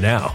now.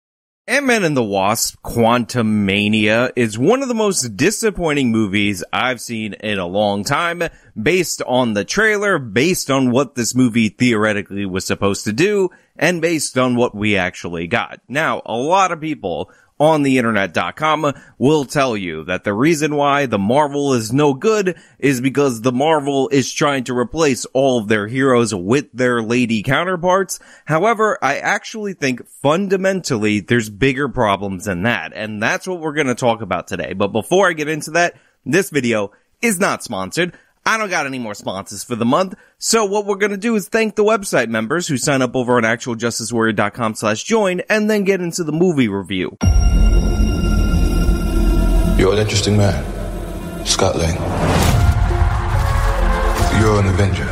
Ant-Man and the Wasp Quantumania is one of the most disappointing movies I've seen in a long time based on the trailer, based on what this movie theoretically was supposed to do, and based on what we actually got. Now, a lot of people on the internet.com will tell you that the reason why the Marvel is no good is because the Marvel is trying to replace all of their heroes with their lady counterparts. However, I actually think fundamentally there's bigger problems than that. And that's what we're going to talk about today. But before I get into that, this video is not sponsored. I don't got any more sponsors for the month. So what we're going to do is thank the website members who sign up over on actualjusticewarrior.com slash join and then get into the movie review. You're an interesting man, Scott Lang. You're an Avenger.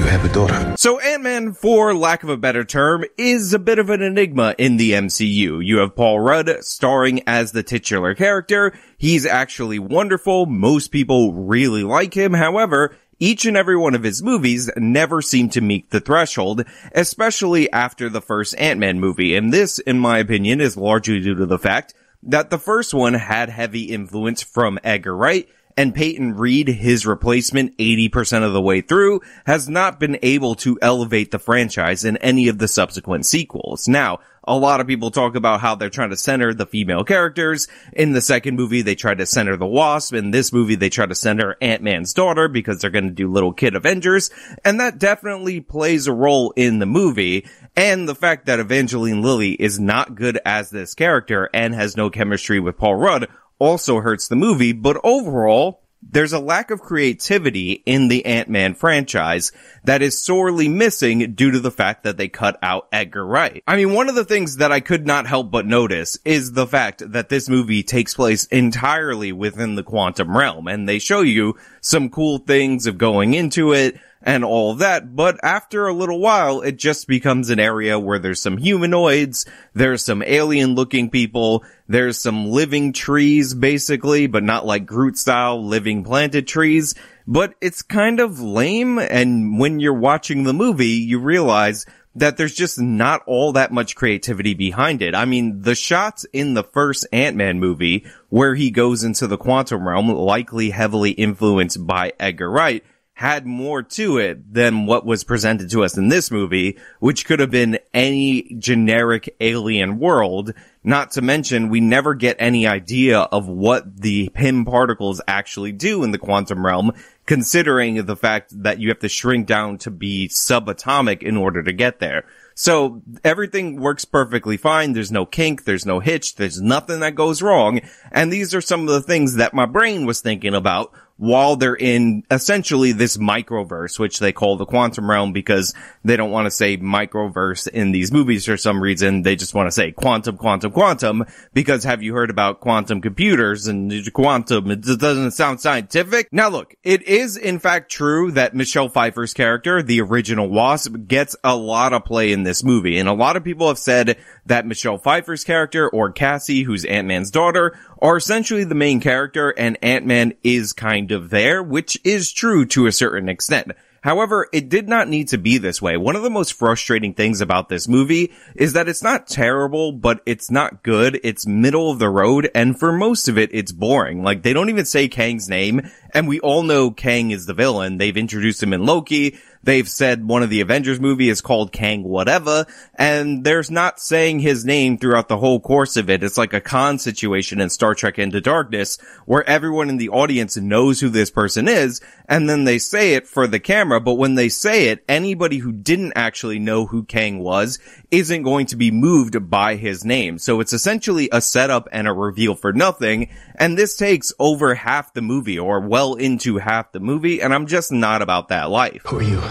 You have a daughter. So Ant-Man, for lack of a better term, is a bit of an enigma in the MCU. You have Paul Rudd starring as the titular character. He's actually wonderful. Most people really like him. However, each and every one of his movies never seem to meet the threshold, especially after the first Ant-Man movie. And this, in my opinion, is largely due to the fact that the first one had heavy influence from Edgar Wright, and Peyton Reed, his replacement 80% of the way through, has not been able to elevate the franchise in any of the subsequent sequels. Now, a lot of people talk about how they're trying to center the female characters. In the second movie, they tried to center the Wasp. In this movie, they try to center Ant-Man's daughter because they're going to do little kid Avengers. And that definitely plays a role in the movie. And the fact that Evangeline Lilly is not good as this character and has no chemistry with Paul Rudd also hurts the movie, but overall, there's a lack of creativity in the Ant-Man franchise that is sorely missing due to the fact that they cut out Edgar Wright. I mean, one of the things that I could not help but notice is the fact that this movie takes place entirely within the quantum realm and they show you some cool things of going into it and all that. But after a little while, it just becomes an area where there's some humanoids, there's some alien looking people, there's some living trees basically, but not like Groot style living planted trees. But it's kind of lame. And when you're watching the movie, you realize that there's just not all that much creativity behind it. I mean, the shots in the first Ant-Man movie where he goes into the quantum realm, likely heavily influenced by Edgar Wright, had more to it than what was presented to us in this movie, which could have been any generic alien world. Not to mention, we never get any idea of what the Pym particles actually do in the quantum realm, considering the fact that you have to shrink down to be subatomic in order to get there. So everything works perfectly fine. There's no kink. There's no hitch. There's nothing that goes wrong. And these are some of the things that my brain was thinking about while they're in essentially this microverse, which they call the quantum realm because they don't want to say microverse in these movies for some reason. They just want to say quantum, quantum, quantum because have you heard about quantum computers and quantum? It doesn't sound scientific. Now look, it is in fact true that Michelle Pfeiffer's character, the original Wasp, gets a lot of play in this movie. And a lot of people have said that Michelle Pfeiffer's character or Cassie, who's Ant-Man's daughter, are essentially the main character and Ant-Man is kind of there, which is true to a certain extent. However, it did not need to be this way. One of the most frustrating things about this movie is that it's not terrible, but it's not good. It's middle of the road. And for most of it, it's boring. Like they don't even say Kang's name. And we all know Kang is the villain. They've introduced him in Loki. They've said one of the Avengers movie is called Kang whatever, and there's not saying his name throughout the whole course of it. It's like a Khan situation in Star Trek Into Darkness, where everyone in the audience knows who this person is, and then they say it for the camera, but when they say it, anybody who didn't actually know who Kang was isn't going to be moved by his name. So it's essentially a setup and a reveal for nothing, and this takes over half the movie, or well into half the movie, and I'm just not about that life. Who are you?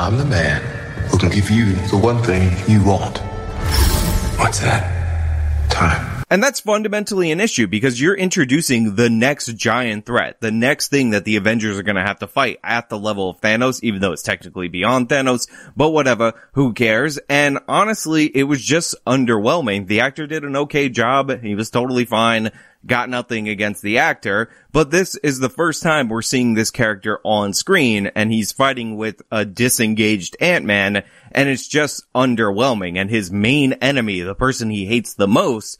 I'm the man who can give you the one thing you want. What's that? Time. And that's fundamentally an issue because you're introducing the next giant threat, the next thing that the Avengers are going to have to fight at the level of Thanos, even though it's technically beyond Thanos, but whatever, who cares? And honestly, it was just underwhelming. The actor did an okay job. He was totally fine. Got nothing against the actor, but this is the first time we're seeing this character on screen and he's fighting with a disengaged Ant-Man and it's just underwhelming. And his main enemy, the person he hates the most,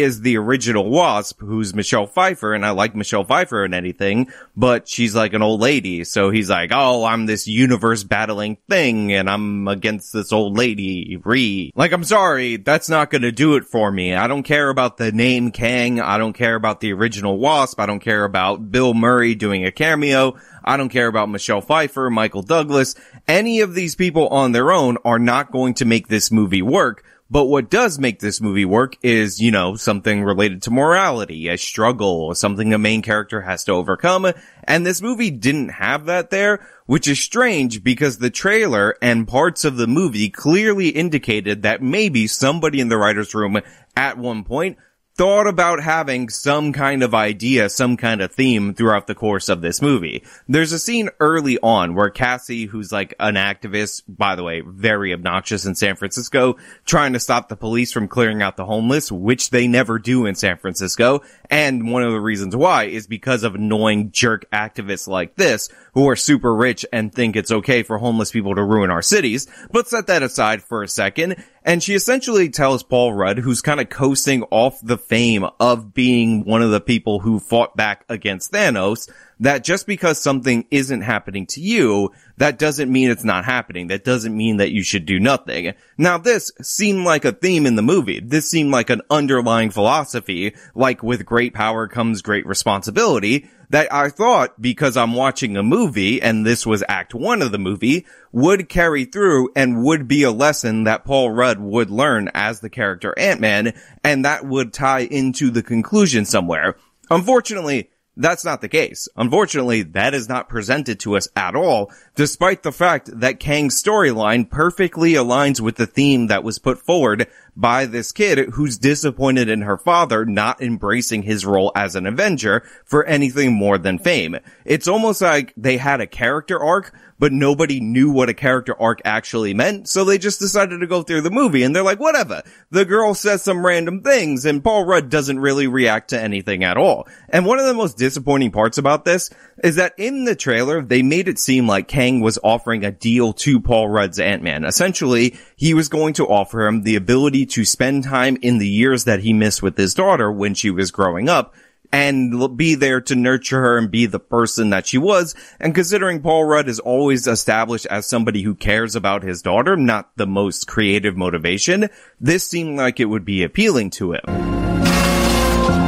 is the original Wasp, who's Michelle Pfeiffer, and I like Michelle Pfeiffer and anything, but she's like an old lady, so he's like, oh, I'm this universe battling thing, and I'm against this old lady, Ree. Like, I'm sorry, that's not gonna do it for me. I don't care about the name Kang, I don't care about the original Wasp, I don't care about Bill Murray doing a cameo, I don't care about Michelle Pfeiffer, Michael Douglas, any of these people on their own are not going to make this movie work, but what does make this movie work is, you know, something related to morality, a struggle, something a main character has to overcome. And this movie didn't have that there, which is strange because the trailer and parts of the movie clearly indicated that maybe somebody in the writer's room at one point thought about having some kind of idea, some kind of theme throughout the course of this movie. There's a scene early on where Cassie, who's like an activist, by the way, very obnoxious in San Francisco, trying to stop the police from clearing out the homeless, which they never do in San Francisco. And one of the reasons why is because of annoying jerk activists like this, who are super rich and think it's okay for homeless people to ruin our cities. But set that aside for a second. And she essentially tells Paul Rudd, who's kind of coasting off the fame of being one of the people who fought back against Thanos, that just because something isn't happening to you, that doesn't mean it's not happening. That doesn't mean that you should do nothing. Now this seemed like a theme in the movie. This seemed like an underlying philosophy, like with great power comes great responsibility, that I thought because I'm watching a movie and this was act one of the movie would carry through and would be a lesson that Paul Rudd would learn as the character Ant-Man and that would tie into the conclusion somewhere. Unfortunately, that's not the case. Unfortunately, that is not presented to us at all, despite the fact that Kang's storyline perfectly aligns with the theme that was put forward by this kid who's disappointed in her father not embracing his role as an Avenger for anything more than fame. It's almost like they had a character arc, but nobody knew what a character arc actually meant, so they just decided to go through the movie and they're like, whatever. The girl says some random things and Paul Rudd doesn't really react to anything at all. And one of the most disappointing parts about this is that in the trailer, they made it seem like Kang was offering a deal to Paul Rudd's Ant-Man. Essentially, he was going to offer him the ability to spend time in the years that he missed with his daughter when she was growing up and be there to nurture her and be the person that she was. And considering Paul Rudd is always established as somebody who cares about his daughter, not the most creative motivation, this seemed like it would be appealing to him.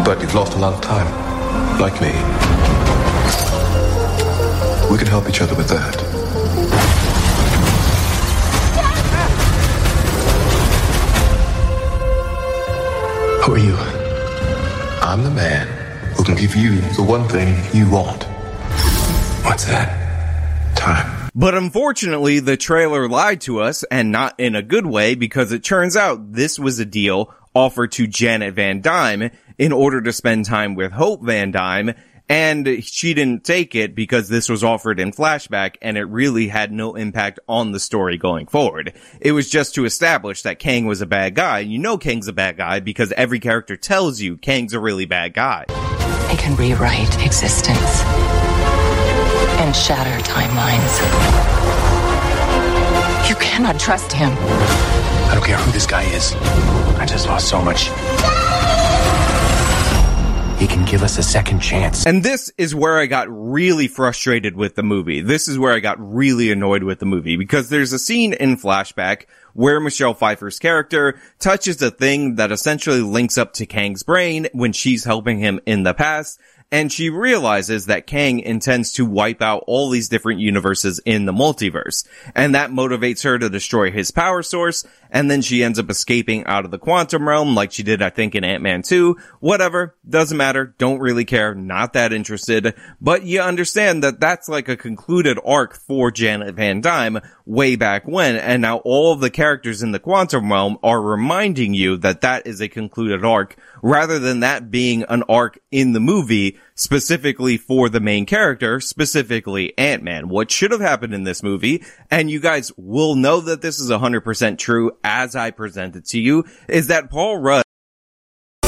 But you've lost a lot of time, like me. We can help each other with that. Who are you? I'm the man who can give you the one thing you want. What's that? Time. But unfortunately, the trailer lied to us and not in a good way because it turns out this was a deal offered to Janet Van Dyne in order to spend time with Hope Van Dyne and she didn't take it because this was offered in flashback and it really had no impact on the story going forward. It was just to establish that Kang was a bad guy. You know Kang's a bad guy because every character tells you Kang's a really bad guy. He can rewrite existence and shatter timelines. You cannot trust him. I don't care who this guy is. I just lost so much. He can give us a second chance. And this is where I got really frustrated with the movie. This is where I got really annoyed with the movie because there's a scene in flashback where Michelle Pfeiffer's character touches a thing that essentially links up to Kang's brain when she's helping him in the past. And she realizes that Kang intends to wipe out all these different universes in the multiverse. And that motivates her to destroy his power source and then she ends up escaping out of the quantum realm like she did, I think, in Ant-Man 2. Whatever. Doesn't matter. Don't really care. Not that interested. But you understand that that's like a concluded arc for Janet Van Dyne way back when, and now all of the characters in the quantum realm are reminding you that that is a concluded arc rather than that being an arc in the movie specifically for the main character, specifically Ant-Man. What should have happened in this movie, and you guys will know that this is 100% true as I present it to you, is that Paul Rudd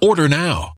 Order now.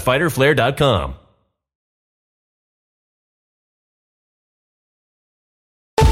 www.fighterflare.com.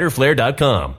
fighterflare.com.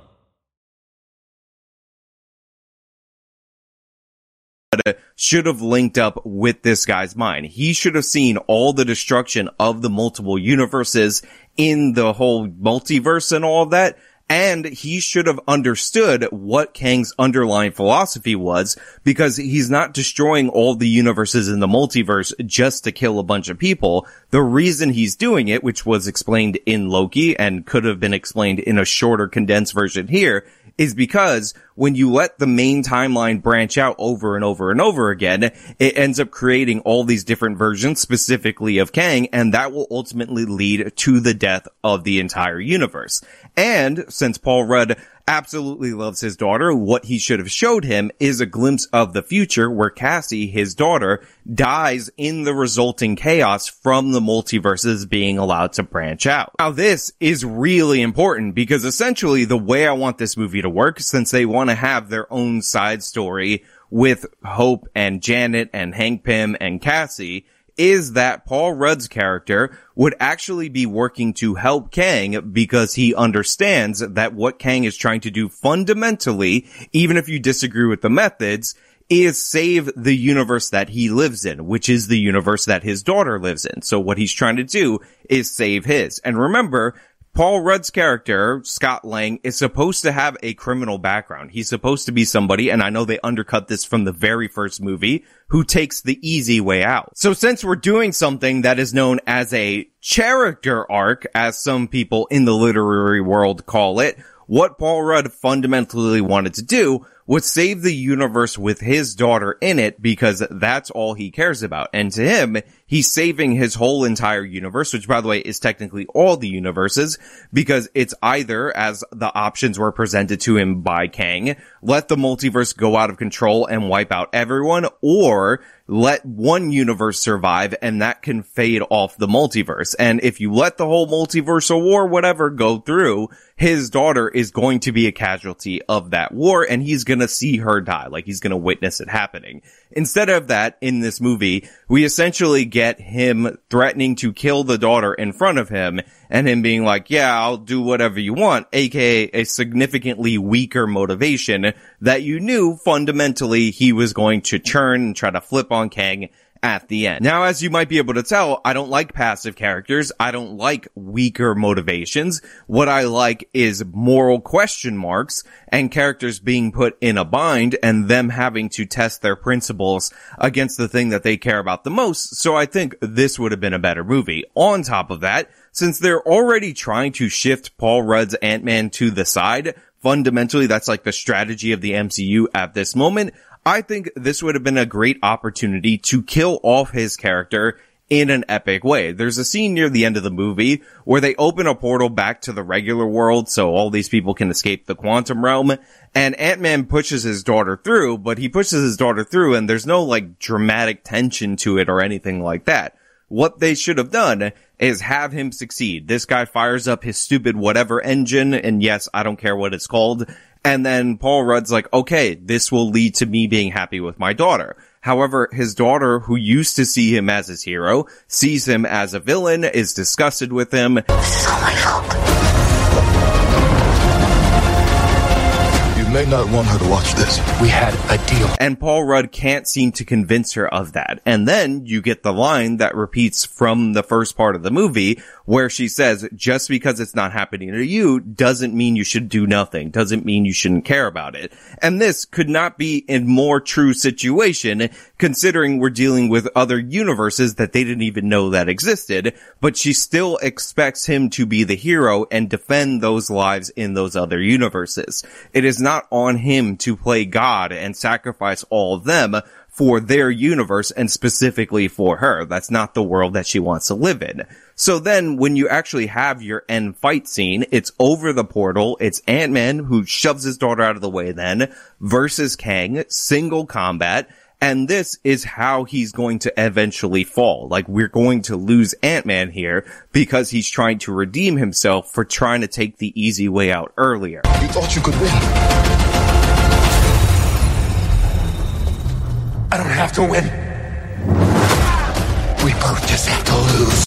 should have linked up with this guy's mind. He should have seen all the destruction of the multiple universes in the whole multiverse and all of that. And he should have understood what Kang's underlying philosophy was because he's not destroying all the universes in the multiverse just to kill a bunch of people. The reason he's doing it, which was explained in Loki and could have been explained in a shorter condensed version here, is because when you let the main timeline branch out over and over and over again, it ends up creating all these different versions specifically of Kang, and that will ultimately lead to the death of the entire universe. And since Paul Rudd absolutely loves his daughter, what he should have showed him is a glimpse of the future where Cassie, his daughter, dies in the resulting chaos from the multiverses being allowed to branch out. Now this is really important because essentially the way I want this movie to work, since they want to have their own side story with Hope and Janet and Hank Pym and Cassie, is that Paul Rudd's character would actually be working to help Kang because he understands that what Kang is trying to do fundamentally, even if you disagree with the methods, is save the universe that he lives in, which is the universe that his daughter lives in. So what he's trying to do is save his. And remember, Paul Rudd's character, Scott Lang, is supposed to have a criminal background. He's supposed to be somebody, and I know they undercut this from the very first movie, who takes the easy way out. So since we're doing something that is known as a character arc, as some people in the literary world call it, what Paul Rudd fundamentally wanted to do was save the universe with his daughter in it because that's all he cares about. And to him, he's saving his whole entire universe, which by the way is technically all the universes because it's either as the options were presented to him by Kang, let the multiverse go out of control and wipe out everyone or let one universe survive and that can fade off the multiverse. And if you let the whole multiverse or war, whatever go through, his daughter is going to be a casualty of that war and he's to see her die. Like he's to witness it happening. Instead of that, in this movie, we essentially get him threatening to kill the daughter in front of him and him being like, yeah, I'll do whatever you want, aka a significantly weaker motivation that you knew fundamentally he was going to turn and try to flip on Kang at the end. Now, as you might be able to tell, I don't like passive characters. I don't like weaker motivations. What I like is moral question marks and characters being put in a bind and them having to test their principles against the thing that they care about the most. So I think this would have been a better movie. On top of that, since they're already trying to shift Paul Rudd's Ant-Man to the side, fundamentally that's like the strategy of the MCU at this moment. I think this would have been a great opportunity to kill off his character in an epic way. There's a scene near the end of the movie where they open a portal back to the regular world so all these people can escape the quantum realm and Ant-Man pushes his daughter through, but he pushes his daughter through and there's no like dramatic tension to it or anything like that. What they should have done is have him succeed. This guy fires up his stupid whatever engine and yes, I don't care what it's called and then Paul Rudd's like, okay, this will lead to me being happy with my daughter. However, his daughter, who used to see him as his hero, sees him as a villain, is disgusted with him. This is all my fault. You may not want her to watch this. We had a deal. And Paul Rudd can't seem to convince her of that. And then you get the line that repeats from the first part of the movie where she says, just because it's not happening to you doesn't mean you should do nothing, doesn't mean you shouldn't care about it. And this could not be a more true situation considering we're dealing with other universes that they didn't even know that existed, but she still expects him to be the hero and defend those lives in those other universes. It is not on him to play God and sacrifice all of them for their universe and specifically for her. That's not the world that she wants to live in. So then when you actually have your end fight scene, it's over the portal. It's Ant-Man who shoves his daughter out of the way then versus Kang, single combat. And this is how he's going to eventually fall. Like we're going to lose Ant-Man here because he's trying to redeem himself for trying to take the easy way out earlier. You thought you could win. I don't have to win.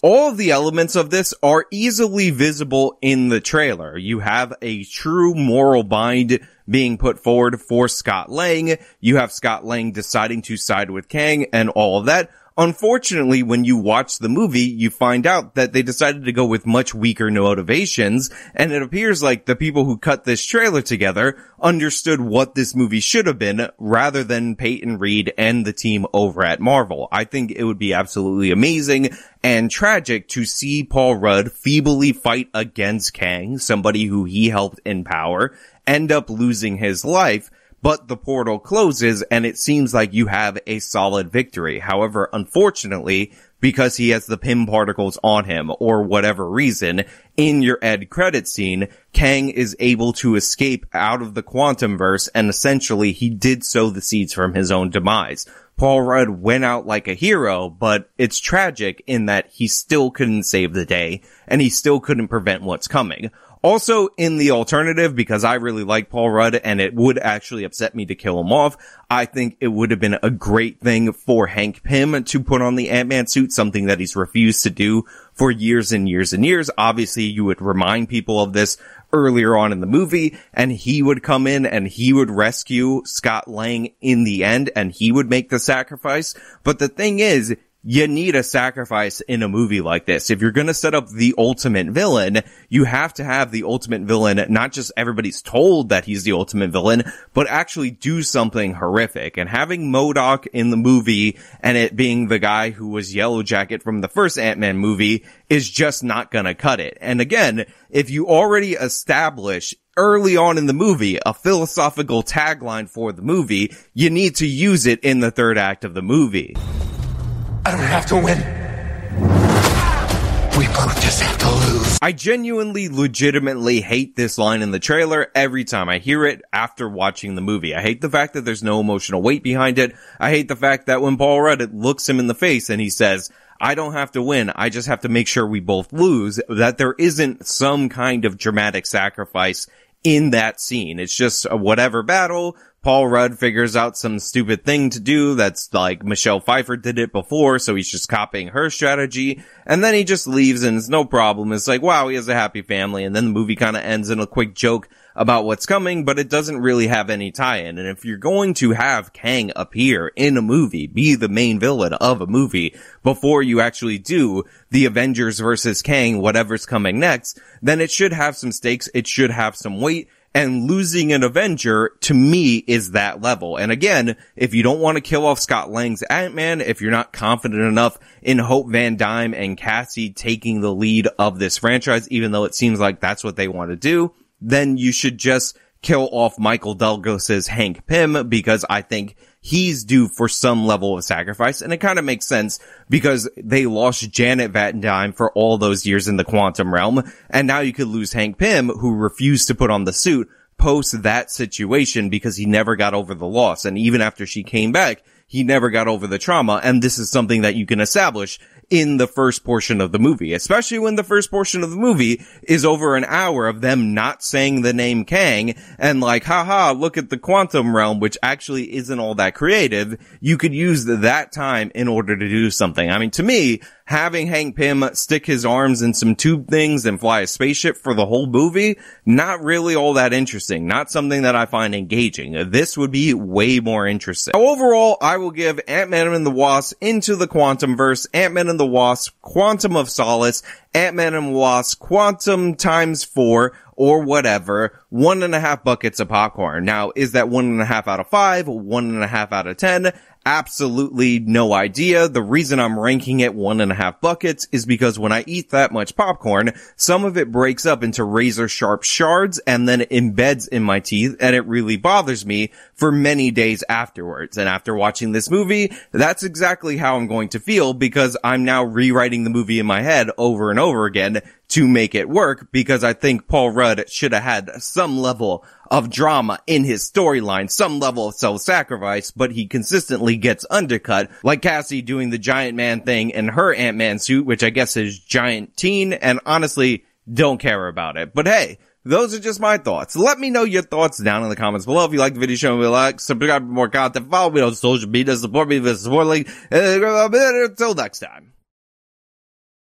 All the elements of this are easily visible in the trailer. You have a true moral bind being put forward for Scott Lang. You have Scott Lang deciding to side with Kang and all of that. Unfortunately, when you watch the movie, you find out that they decided to go with much weaker motivations, and it appears like the people who cut this trailer together understood what this movie should have been rather than Peyton Reed and the team over at Marvel. I think it would be absolutely amazing and tragic to see Paul Rudd feebly fight against Kang, somebody who he helped empower, end up losing his life, but the portal closes and it seems like you have a solid victory. However, unfortunately, because he has the Pym particles on him or whatever reason, in your Ed credit scene, Kang is able to escape out of the quantum verse and essentially he did sow the seeds from his own demise. Paul Rudd went out like a hero, but it's tragic in that he still couldn't save the day and he still couldn't prevent what's coming. Also, in the alternative, because I really like Paul Rudd and it would actually upset me to kill him off, I think it would have been a great thing for Hank Pym to put on the Ant-Man suit, something that he's refused to do for years and years and years. Obviously, you would remind people of this earlier on in the movie and he would come in and he would rescue Scott Lang in the end and he would make the sacrifice. But the thing is, you need a sacrifice in a movie like this. If you're going to set up the ultimate villain, you have to have the ultimate villain, not just everybody's told that he's the ultimate villain, but actually do something horrific. And having MODOK in the movie and it being the guy who was Yellowjacket from the first Ant-Man movie is just not going to cut it. And again, if you already establish early on in the movie, a philosophical tagline for the movie, you need to use it in the third act of the movie. I don't have to win. We both just have to lose. I genuinely, legitimately hate this line in the trailer every time I hear it after watching the movie. I hate the fact that there's no emotional weight behind it. I hate the fact that when Paul Rudd looks him in the face and he says, I don't have to win. I just have to make sure we both lose, that there isn't some kind of dramatic sacrifice in that scene. It's just a whatever battle. Paul Rudd figures out some stupid thing to do that's like Michelle Pfeiffer did it before, so he's just copying her strategy. And then he just leaves and it's no problem. It's like, wow, he has a happy family. And then the movie kind of ends in a quick joke about what's coming, but it doesn't really have any tie-in. And if you're going to have Kang appear in a movie, be the main villain of a movie before you actually do the Avengers versus Kang, whatever's coming next, then it should have some stakes. It should have some weight and losing an Avenger to me is that level. And again, if you don't want to kill off Scott Lang's Ant-Man, if you're not confident enough in Hope Van Dyne and Cassie taking the lead of this franchise, even though it seems like that's what they want to do, then you should just kill off Michael Douglas's Hank Pym because I think he's due for some level of sacrifice. And it kind of makes sense because they lost Janet Van Dyne for all those years in the quantum realm. And now you could lose Hank Pym who refused to put on the suit post that situation because he never got over the loss. And even after she came back, he never got over the trauma. And this is something that you can establish in the first portion of the movie, especially when the first portion of the movie is over an hour of them not saying the name Kang and like, haha, look at the quantum realm, which actually isn't all that creative. You could use that time in order to do something. I mean, to me, having Hank Pym stick his arms in some tube things and fly a spaceship for the whole movie, not really all that interesting. Not something that I find engaging. This would be way more interesting. Now, overall, I will give Ant-Man and the Wasp into the Quantum Verse, Ant-Man and the Wasp, Quantum of Solace, Ant-Man and Wasp, Quantum times four, or whatever, one and a half buckets of popcorn. Now, is that one and a half out of five, one and a half out of ten? absolutely no idea. The reason I'm ranking it one and a half buckets is because when I eat that much popcorn, some of it breaks up into razor sharp shards and then embeds in my teeth and it really bothers me for many days afterwards. And after watching this movie, that's exactly how I'm going to feel because I'm now rewriting the movie in my head over and over again to make it work because I think Paul Rudd should have had some level of drama in his storyline, some level of self-sacrifice, but he consistently gets undercut, like Cassie doing the giant man thing in her Ant-Man suit, which I guess is giant teen, and honestly, don't care about it. But hey, those are just my thoughts. Let me know your thoughts down in the comments below. If you like the video, show me a like, subscribe for more content, follow me on social media, support me with support link, until next time.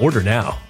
Order now.